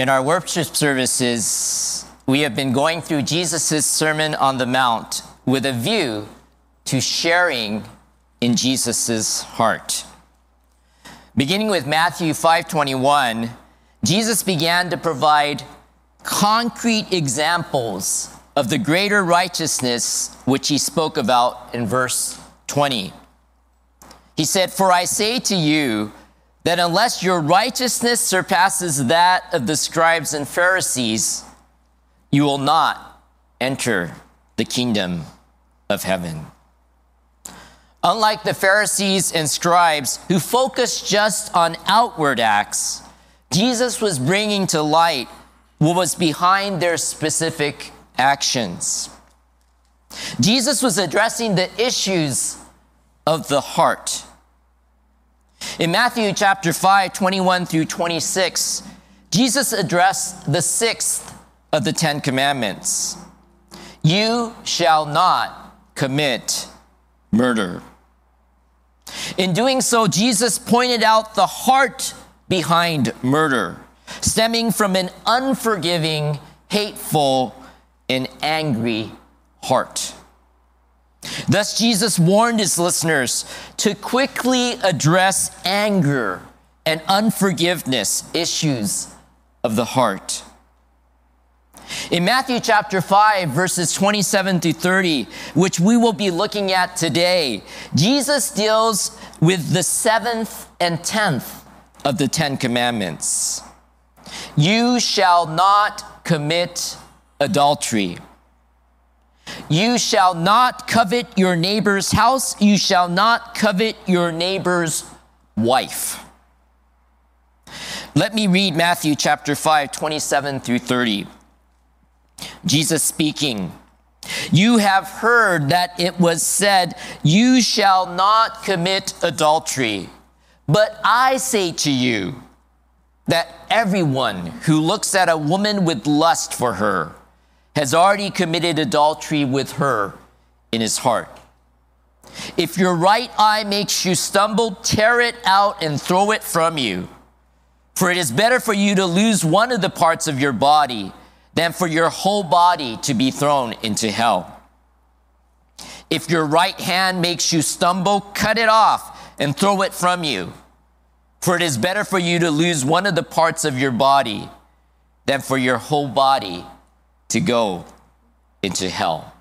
In our worship services, we have been going through Jesus' Sermon on the Mount with a view to sharing in Jesus' heart. Beginning with Matthew 5:21, Jesus began to provide concrete examples of the greater righteousness which he spoke about in verse 20. He said, For I say to you that unless your righteousness surpasses that of the scribes and Pharisees, you will not enter the kingdom of heaven. Unlike the Pharisees and scribes who focused just on outward acts, Jesus was bringing to light what was behind their specific actions. Jesus was addressing the issues of the heart. In Matthew chapter 5, 21 through 26, Jesus addressed the sixth of the Ten Commandments You shall not commit murder. In doing so, Jesus pointed out the heart behind murder, stemming from an unforgiving, hateful, and angry heart. Thus, Jesus warned his listeners to quickly address anger and unforgiveness issues of the heart. In Matthew chapter 5, verses 27 to 30, which we will be looking at today, Jesus deals with the seventh and tenth of the Ten Commandments. You shall not commit adultery. You shall not covet your neighbor's house. You shall not covet your neighbor's wife. Let me read Matthew chapter 5, 27 through 30. Jesus speaking. You have heard that it was said, You shall not commit adultery. But I say to you that everyone who looks at a woman with lust for her has already committed adultery with her in his heart. If your right eye makes you stumble, tear it out and throw it from you. For it is better for you to lose one of the parts of your body than for your whole body to be thrown into hell. If your right hand makes you stumble, cut it off and throw it from you. For it is better for you to lose one of the parts of your body than for your whole body to go into hell.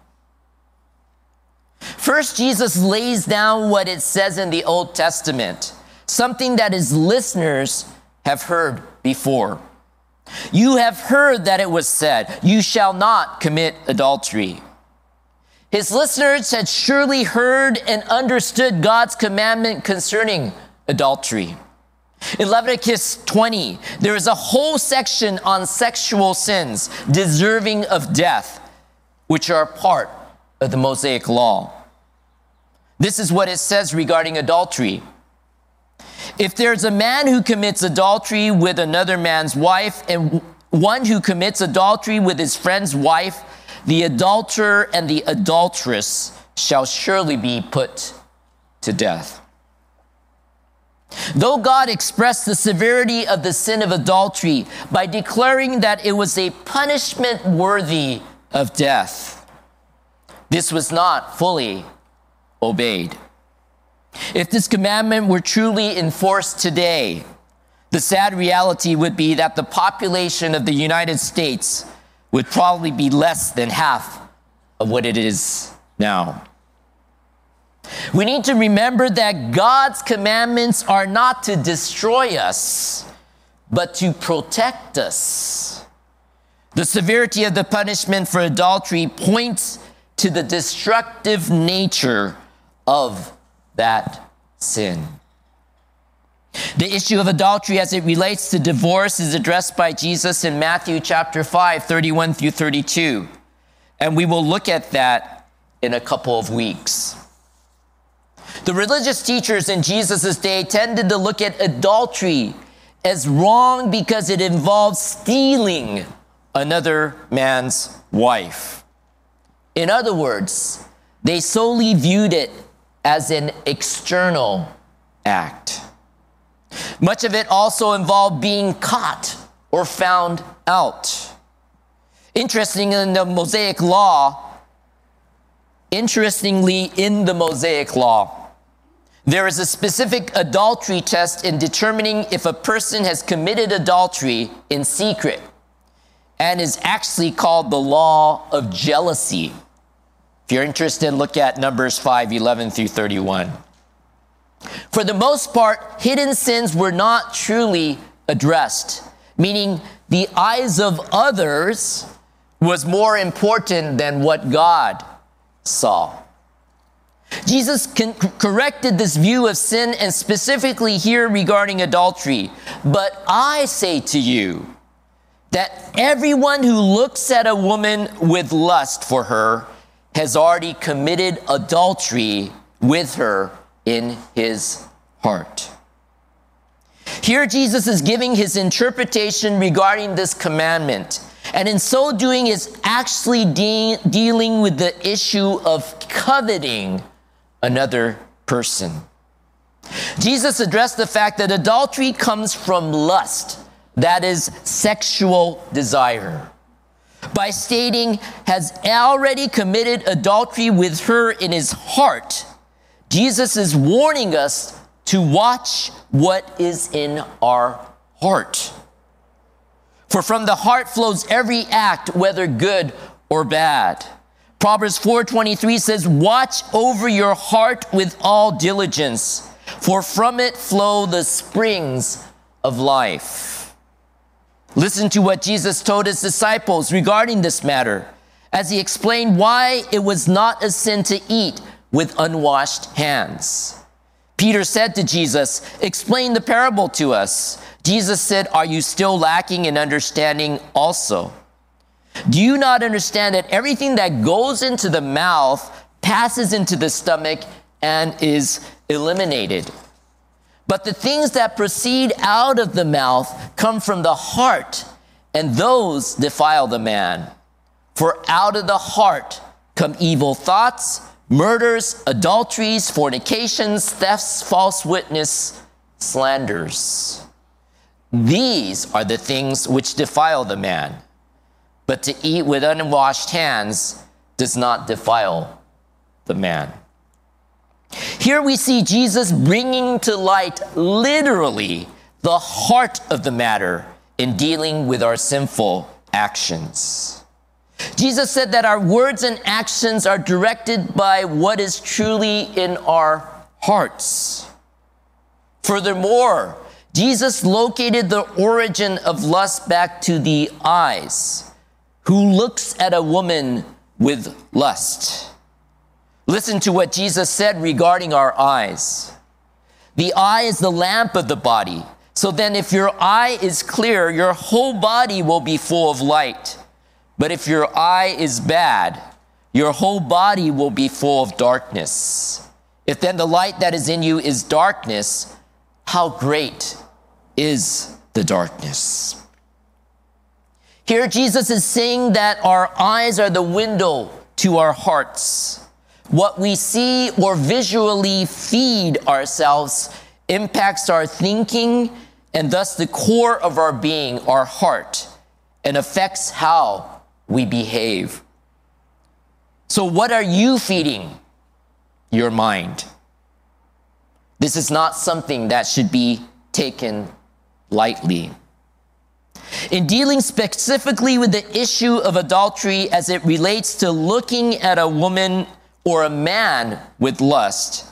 First, Jesus lays down what it says in the Old Testament, something that his listeners have heard before. You have heard that it was said, You shall not commit adultery. His listeners had surely heard and understood God's commandment concerning adultery. In Leviticus 20, there is a whole section on sexual sins deserving of death, which are part of the Mosaic law. This is what it says regarding adultery. If there's a man who commits adultery with another man's wife and one who commits adultery with his friend's wife, the adulterer and the adulteress shall surely be put to death. Though God expressed the severity of the sin of adultery by declaring that it was a punishment worthy of death, this was not fully obeyed. If this commandment were truly enforced today, the sad reality would be that the population of the United States would probably be less than half of what it is now. We need to remember that God's commandments are not to destroy us, but to protect us. The severity of the punishment for adultery points to the destructive nature of that sin. The issue of adultery as it relates to divorce is addressed by Jesus in Matthew chapter 5, 31 through 32. And we will look at that in a couple of weeks. The religious teachers in Jesus' day tended to look at adultery as wrong because it involves stealing another man's wife. In other words, they solely viewed it as an external act. Much of it also involved being caught or found out. Interesting in the Mosaic law, interestingly, in the Mosaic law, there is a specific adultery test in determining if a person has committed adultery in secret and is actually called the law of jealousy. If you're interested, look at Numbers 5 11 through 31. For the most part, hidden sins were not truly addressed, meaning the eyes of others was more important than what God saw. Jesus con- corrected this view of sin and specifically here regarding adultery. But I say to you that everyone who looks at a woman with lust for her has already committed adultery with her in his heart. Here, Jesus is giving his interpretation regarding this commandment, and in so doing, is actually de- dealing with the issue of coveting another person. Jesus addressed the fact that adultery comes from lust, that is, sexual desire, by stating, has already committed adultery with her in his heart Jesus is warning us to watch what is in our heart. For from the heart flows every act, whether good or bad. Proverbs 4:23 says, "Watch over your heart with all diligence, for from it flow the springs of life." Listen to what Jesus told his disciples regarding this matter as he explained why it was not a sin to eat with unwashed hands. Peter said to Jesus, Explain the parable to us. Jesus said, Are you still lacking in understanding also? Do you not understand that everything that goes into the mouth passes into the stomach and is eliminated? But the things that proceed out of the mouth come from the heart, and those defile the man. For out of the heart come evil thoughts murders, adulteries, fornications, thefts, false witness, slanders. These are the things which defile the man. But to eat with unwashed hands does not defile the man. Here we see Jesus bringing to light literally the heart of the matter in dealing with our sinful actions. Jesus said that our words and actions are directed by what is truly in our hearts. Furthermore, Jesus located the origin of lust back to the eyes. Who looks at a woman with lust? Listen to what Jesus said regarding our eyes. The eye is the lamp of the body. So then, if your eye is clear, your whole body will be full of light. But if your eye is bad, your whole body will be full of darkness. If then the light that is in you is darkness, how great is the darkness? Here, Jesus is saying that our eyes are the window to our hearts. What we see or visually feed ourselves impacts our thinking and thus the core of our being, our heart, and affects how we behave. So, what are you feeding your mind? This is not something that should be taken lightly. In dealing specifically with the issue of adultery as it relates to looking at a woman or a man with lust,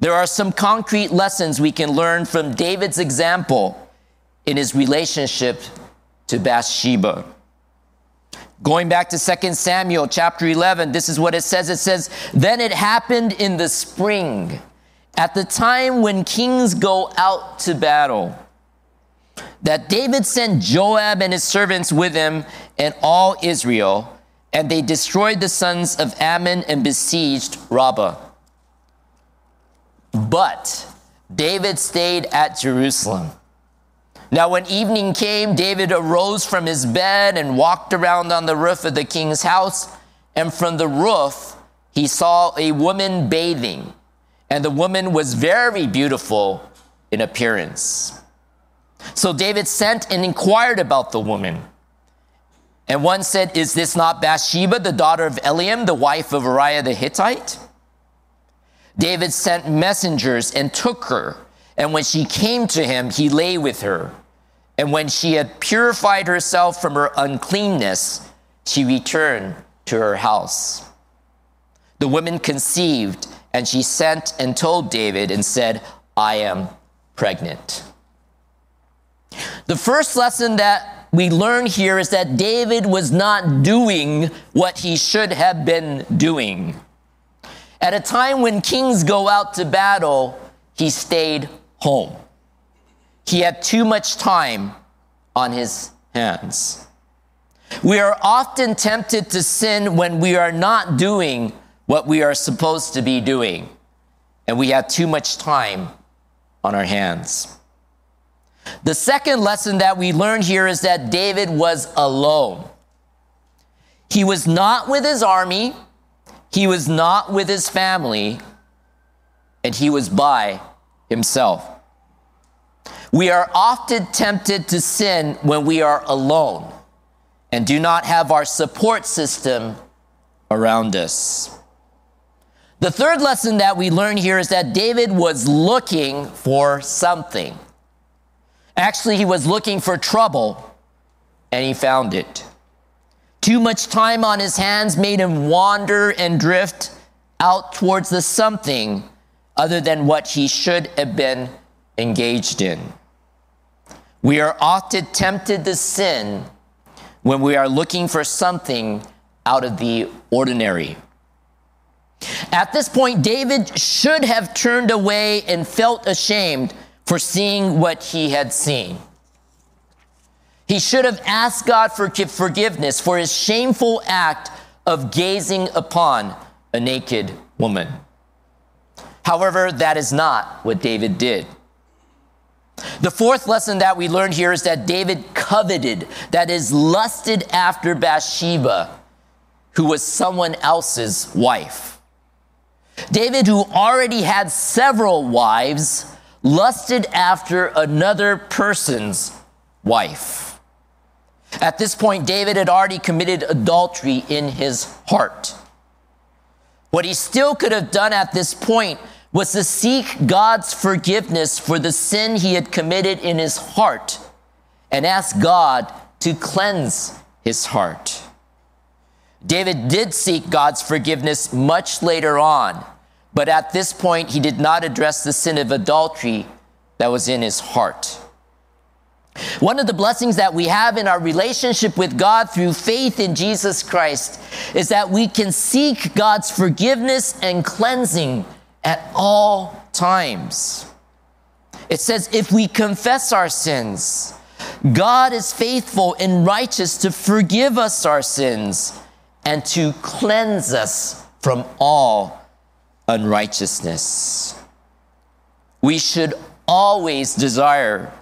there are some concrete lessons we can learn from David's example in his relationship to Bathsheba. Going back to 2 Samuel chapter 11, this is what it says. It says, Then it happened in the spring, at the time when kings go out to battle, that David sent Joab and his servants with him and all Israel, and they destroyed the sons of Ammon and besieged Rabbah. But David stayed at Jerusalem. Now, when evening came, David arose from his bed and walked around on the roof of the king's house. And from the roof, he saw a woman bathing. And the woman was very beautiful in appearance. So David sent and inquired about the woman. And one said, Is this not Bathsheba, the daughter of Eliam, the wife of Uriah the Hittite? David sent messengers and took her. And when she came to him, he lay with her. And when she had purified herself from her uncleanness, she returned to her house. The woman conceived, and she sent and told David and said, I am pregnant. The first lesson that we learn here is that David was not doing what he should have been doing. At a time when kings go out to battle, he stayed home. He had too much time on his hands. We are often tempted to sin when we are not doing what we are supposed to be doing, and we have too much time on our hands. The second lesson that we learn here is that David was alone. He was not with his army, he was not with his family, and he was by himself. We are often tempted to sin when we are alone and do not have our support system around us. The third lesson that we learn here is that David was looking for something. Actually, he was looking for trouble and he found it. Too much time on his hands made him wander and drift out towards the something other than what he should have been engaged in. We are often tempted to sin when we are looking for something out of the ordinary. At this point, David should have turned away and felt ashamed for seeing what he had seen. He should have asked God for forgiveness for his shameful act of gazing upon a naked woman. However, that is not what David did. The fourth lesson that we learn here is that David coveted, that is, lusted after Bathsheba, who was someone else's wife. David, who already had several wives, lusted after another person's wife. At this point, David had already committed adultery in his heart. What he still could have done at this point was to seek God's forgiveness for the sin he had committed in his heart and ask God to cleanse his heart. David did seek God's forgiveness much later on, but at this point he did not address the sin of adultery that was in his heart. One of the blessings that we have in our relationship with God through faith in Jesus Christ is that we can seek God's forgiveness and cleansing at all times. It says, if we confess our sins, God is faithful and righteous to forgive us our sins and to cleanse us from all unrighteousness. We should always desire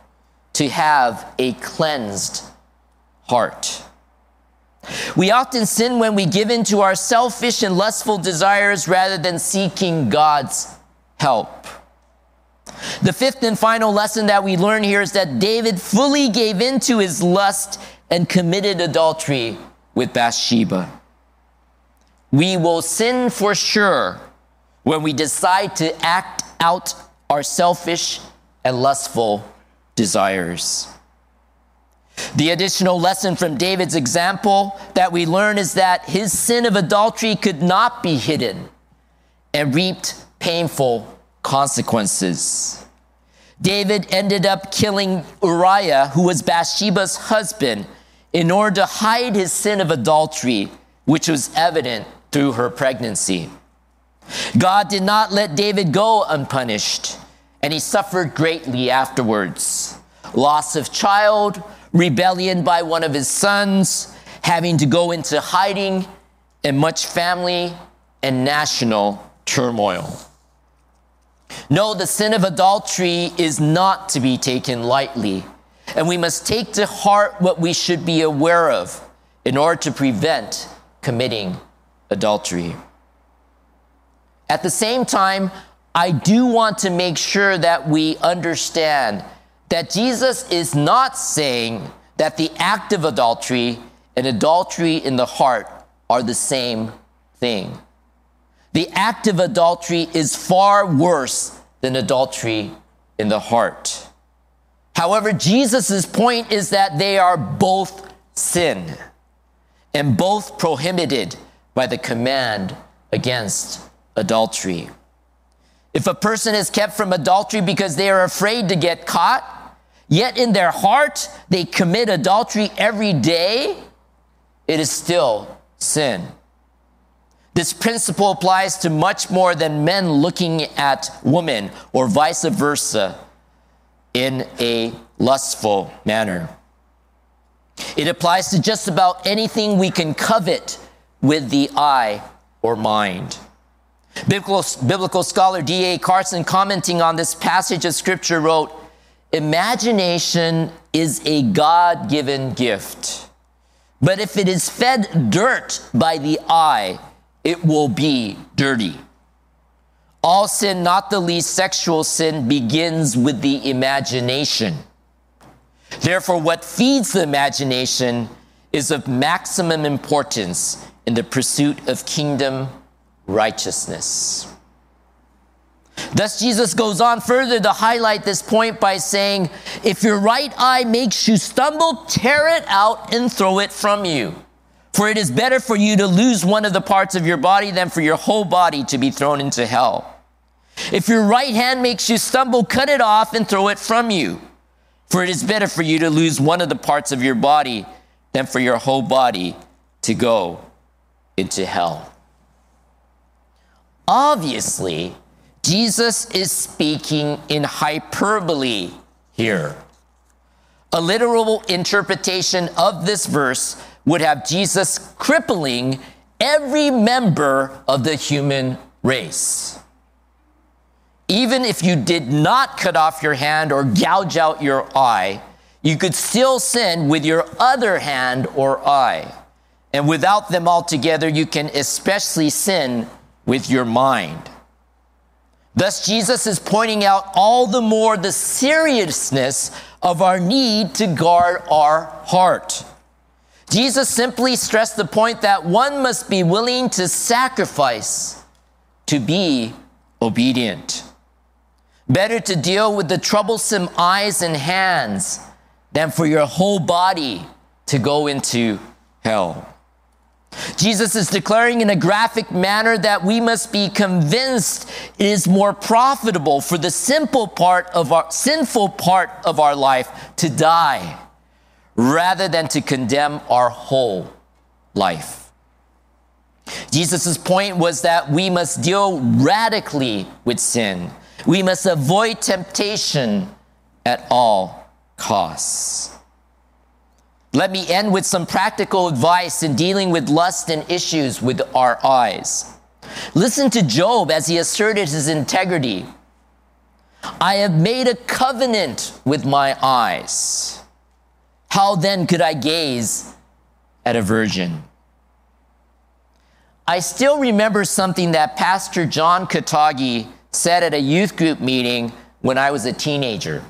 to have a cleansed heart. We often sin when we give in to our selfish and lustful desires rather than seeking God's help. The fifth and final lesson that we learn here is that David fully gave in to his lust and committed adultery with Bathsheba. We will sin for sure when we decide to act out our selfish and lustful desires. The additional lesson from David's example that we learn is that his sin of adultery could not be hidden and reaped painful consequences. David ended up killing Uriah, who was Bathsheba's husband, in order to hide his sin of adultery, which was evident through her pregnancy. God did not let David go unpunished, and he suffered greatly afterwards loss of child, rebellion by one of his sons, having to go into hiding, and much family and national turmoil. No, the sin of adultery is not to be taken lightly, and we must take to heart what we should be aware of in order to prevent committing adultery. At the same time, I do want to make sure that we understand that Jesus is not saying that the act of adultery and adultery in the heart are the same thing. The act of adultery is far worse than adultery in the heart. However, Jesus' point is that they are both sin and both prohibited by the command against adultery. If a person is kept from adultery because they are afraid to get caught, yet in their heart they commit adultery every day, it is still sin. This principle applies to much more than men looking at women or vice versa in a lustful manner. It applies to just about anything we can covet with the eye or mind. Biblical, biblical scholar D.A. Carson, commenting on this passage of scripture, wrote Imagination is a God given gift, but if it is fed dirt by the eye, it will be dirty. All sin, not the least sexual sin, begins with the imagination. Therefore, what feeds the imagination is of maximum importance in the pursuit of kingdom righteousness. Thus, Jesus goes on further to highlight this point by saying, If your right eye makes you stumble, tear it out and throw it from you. For it is better for you to lose one of the parts of your body than for your whole body to be thrown into hell. If your right hand makes you stumble, cut it off and throw it from you. For it is better for you to lose one of the parts of your body than for your whole body to go into hell. Obviously, Jesus is speaking in hyperbole here. A literal interpretation of this verse would have Jesus crippling every member of the human race. Even if you did not cut off your hand or gouge out your eye, you could still sin with your other hand or eye. And without them altogether, you can especially sin with your mind. Thus, Jesus is pointing out all the more the seriousness of our need to guard our heart. Jesus simply stressed the point that one must be willing to sacrifice to be obedient. Better to deal with the troublesome eyes and hands than for your whole body to go into hell. Jesus is declaring in a graphic manner that we must be convinced it is more profitable for the simple part of our sinful part of our life to die rather than to condemn our whole life. Jesus' point was that we must deal radically with sin. We must avoid temptation at all costs. Let me end with some practical advice in dealing with lust and issues with our eyes. Listen to Job as he asserted his integrity. I have made a covenant with my eyes. How then could I gaze at a virgin? I still remember something that Pastor John Katagi said at a youth group meeting when I was a teenager.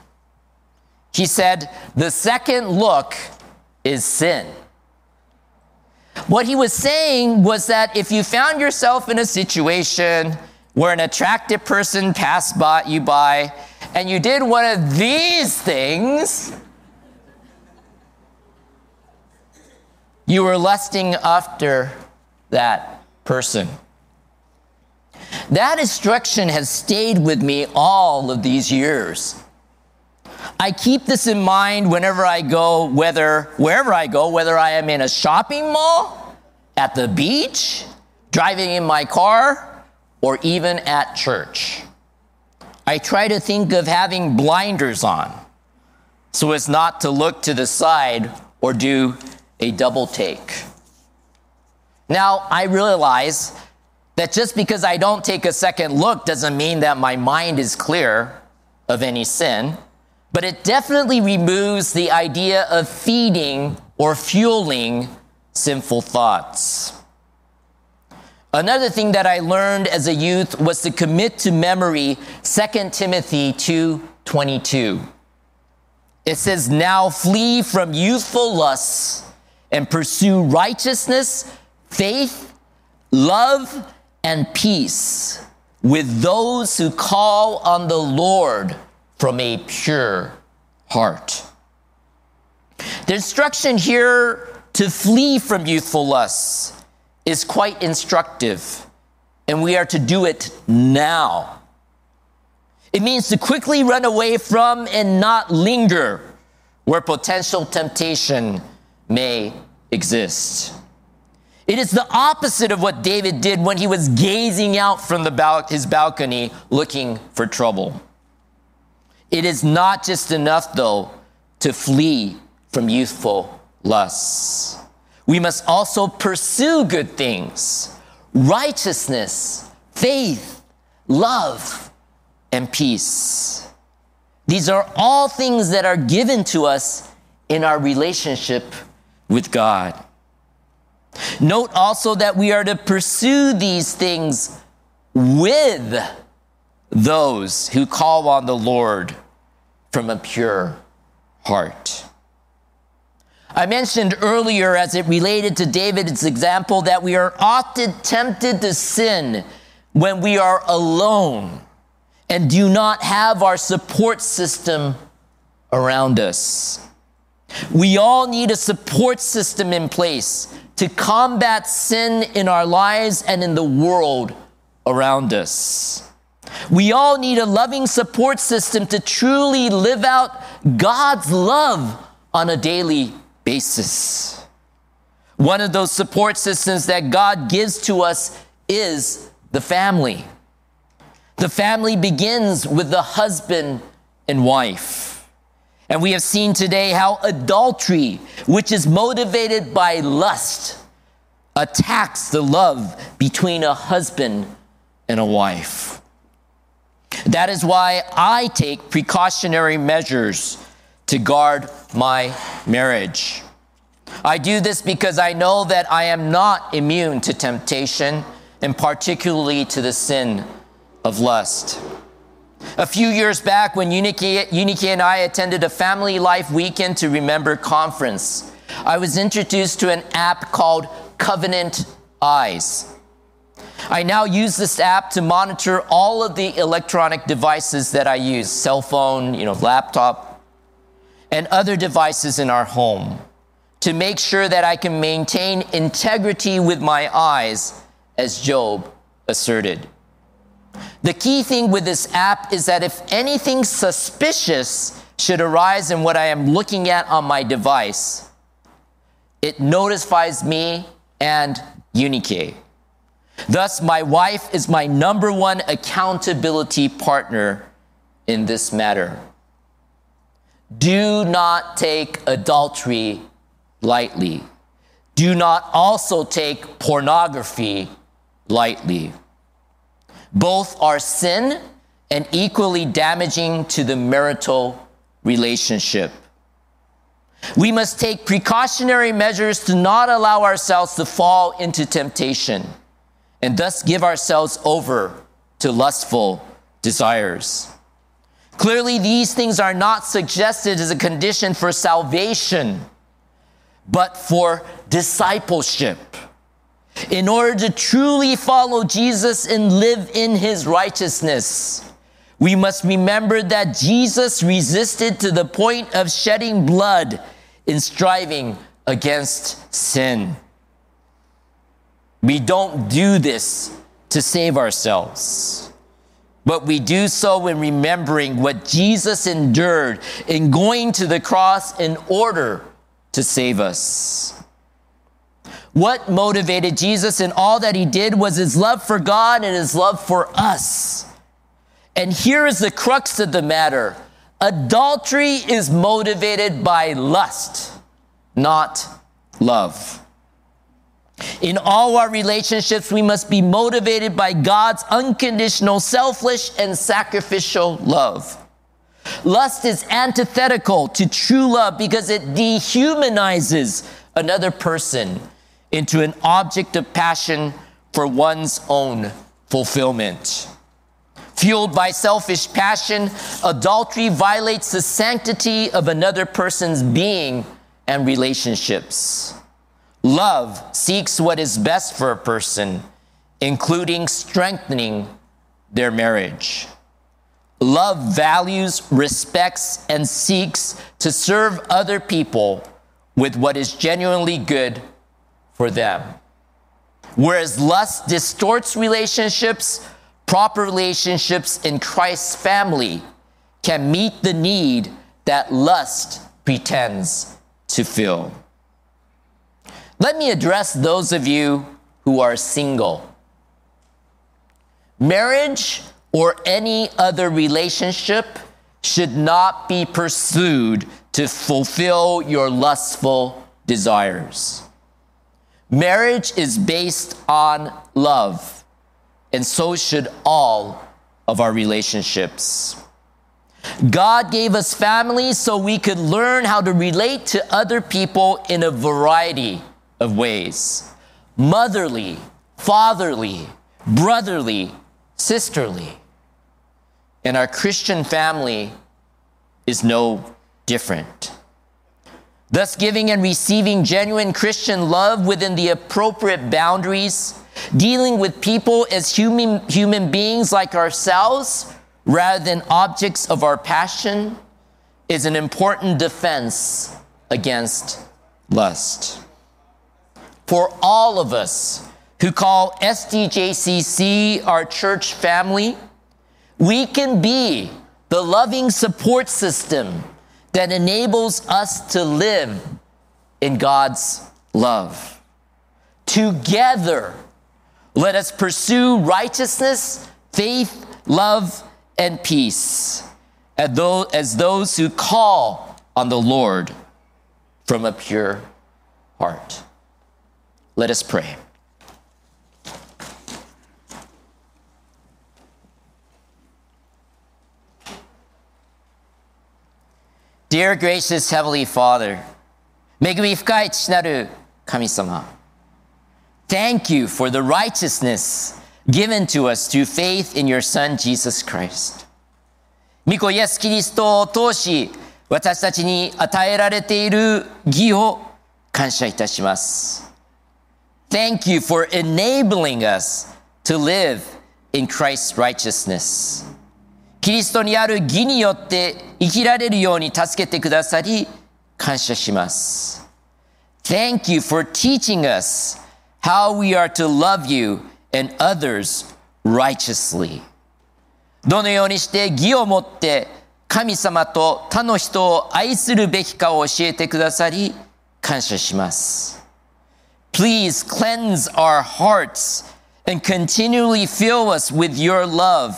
He said, The second look is sin. What he was saying was that if you found yourself in a situation where an attractive person passed by you by and you did one of these things, you were lusting after that person. That instruction has stayed with me all of these years. I keep this in mind whenever I go, whether wherever I go, whether I am in a shopping mall, at the beach, driving in my car, or even at church. I try to think of having blinders on so as not to look to the side or do a double take. Now, I realize that just because I don't take a second look doesn't mean that my mind is clear of any sin but it definitely removes the idea of feeding or fueling sinful thoughts. Another thing that I learned as a youth was to commit to memory 2 Timothy 2:22. It says, Now flee from youthful lusts and pursue righteousness, faith, love, and peace with those who call on the Lord from a pure heart. The instruction here to flee from youthful lusts is quite instructive, and we are to do it now. It means to quickly run away from and not linger where potential temptation may exist. It is the opposite of what David did when he was gazing out from bal- his balcony looking for trouble. It is not just enough, though, to flee from youthful lusts. We must also pursue good things righteousness, faith, love, and peace. These are all things that are given to us in our relationship with God. Note also that we are to pursue these things with those who call on the Lord from a pure heart. I mentioned earlier, as it related to David's example, that we are often tempted to sin when we are alone and do not have our support system around us. We all need a support system in place to combat sin in our lives and in the world around us. We all need a loving support system to truly live out God's love on a daily basis. One of those support systems that God gives to us is the family. The family begins with the husband and wife. And we have seen today how adultery, which is motivated by lust, attacks the love between a husband and a wife. That is why I take precautionary measures to guard my marriage. I do this because I know that I am not immune to temptation, and particularly to the sin of lust. A few years back, when Unike, and I attended a family life weekend to remember conference, I was introduced to an app called Covenant Eyes. I now use this app to monitor all of the electronic devices that I use, cell phone, you know, laptop, and other devices in our home to make sure that I can maintain integrity with my eyes, as Job asserted. The key thing with this app is that if anything suspicious should arise in what I am looking at on my device, it notifies me and Unike. Thus, my wife is my number one accountability partner in this matter. Do not take adultery lightly. Do not also take pornography lightly. Both are sin and equally damaging to the marital relationship. We must take precautionary measures to not allow ourselves to fall into temptation and thus give ourselves over to lustful desires. Clearly, these things are not suggested as a condition for salvation, but for discipleship. In order to truly follow Jesus and live in his righteousness, we must remember that Jesus resisted to the point of shedding blood in striving against sin. We don't do this to save ourselves, but we do so in remembering what Jesus endured in going to the cross in order to save us. What motivated Jesus in all that he did was his love for God and his love for us. And here is the crux of the matter adultery is motivated by lust, not love. In all our relationships, we must be motivated by God's unconditional, selfish, and sacrificial love. Lust is antithetical to true love because it dehumanizes another person into an object of passion for one's own fulfillment. Fueled by selfish passion, adultery violates the sanctity of another person's being and relationships. Love seeks what is best for a person, including strengthening their marriage. Love values, respects, and seeks to serve other people with what is genuinely good for them. Whereas lust distorts relationships, proper relationships in Christ's family can meet the need that lust pretends to fill. Let me address those of you who are single. Marriage or any other relationship should not be pursued to fulfill your lustful desires. Marriage is based on love, and so should all of our relationships. God gave us families so we could learn how to relate to other people in a variety of ways motherly, fatherly, brotherly, sisterly. And our Christian family is no different. Thus, giving and receiving genuine Christian love within the appropriate boundaries, dealing with people as human, human beings like ourselves rather than objects of our passion, is an important defense against lust. For all of us who call SDJCC our church family, we can be the loving support system that enables us to live in God's love. Together, let us pursue righteousness, faith, love, and peace as those who call on the Lord from a pure heart. Let us pray. Dear gracious Heavenly Father, 恵み深い父なる神様。Thank you for the righteousness given to us through faith in your Son Jesus Christ. 御子イエス・キリストを通し、私たちに与えられている義を感謝いたします。Thank you for enabling us to live in Christ's righteousness. キリストにある義によって生きられるように助けてくださり、感謝します。Thank you for teaching us how we are to love you and others righteously. どのようにして義をもって神様と他の人を愛するべきかを教えてくださり、感謝します。Please cleanse our hearts and continually fill us with your love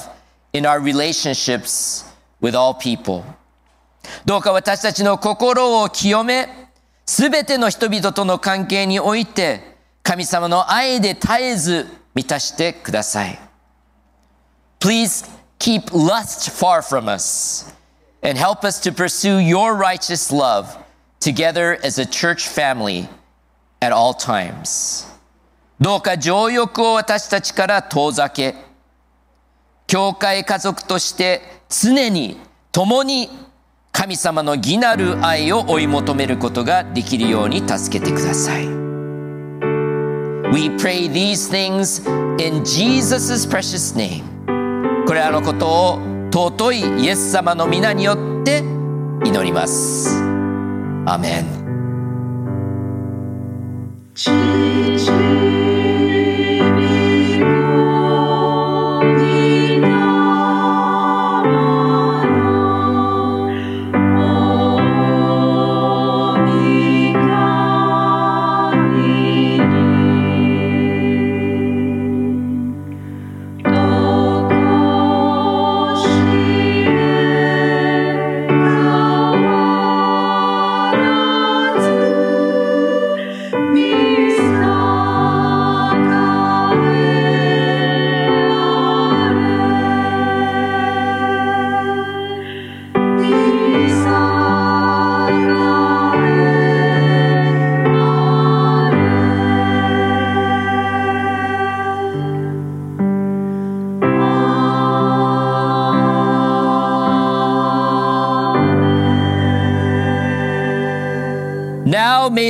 in our relationships with all people. どうか私たちの心を清め、すべての人々との関係において、神様の愛で絶えず満たしてください。Please keep lust far from us and help us to pursue your righteous love together as a church family At all times. どうか情欲を私たちから遠ざけ、教会家族として常に共に神様の義なる愛を追い求めることができるように助けてください。We pray these things in Jesus' precious name. これらのことを尊いイエス様の皆によって祈ります。アメン。Now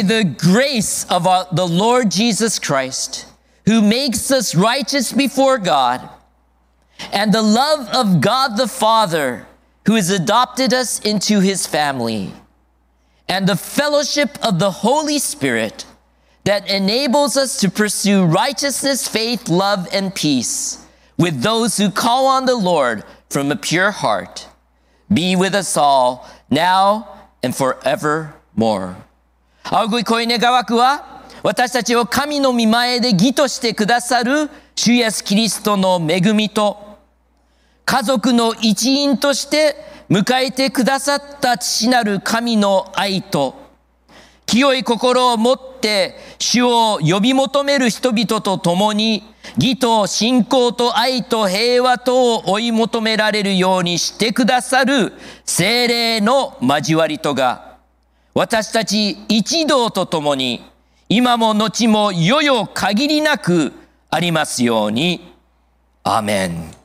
the grace of our, the Lord Jesus Christ, who makes us righteous before God, and the love of God the Father, who has adopted us into his family, and the fellowship of the Holy Spirit that enables us to pursue righteousness, faith, love, and peace with those who call on the Lord from a pure heart, be with us all now and forevermore. 青食い恋願わくは私たちを神の御前で義としてくださる主イエスキリストの恵みと家族の一員として迎えてくださった父なる神の愛と清い心を持って主を呼び求める人々と共に義と信仰と愛と平和とを追い求められるようにしてくださる精霊の交わりとが私たち一同と共に今も後も余々限りなくありますように。アメン。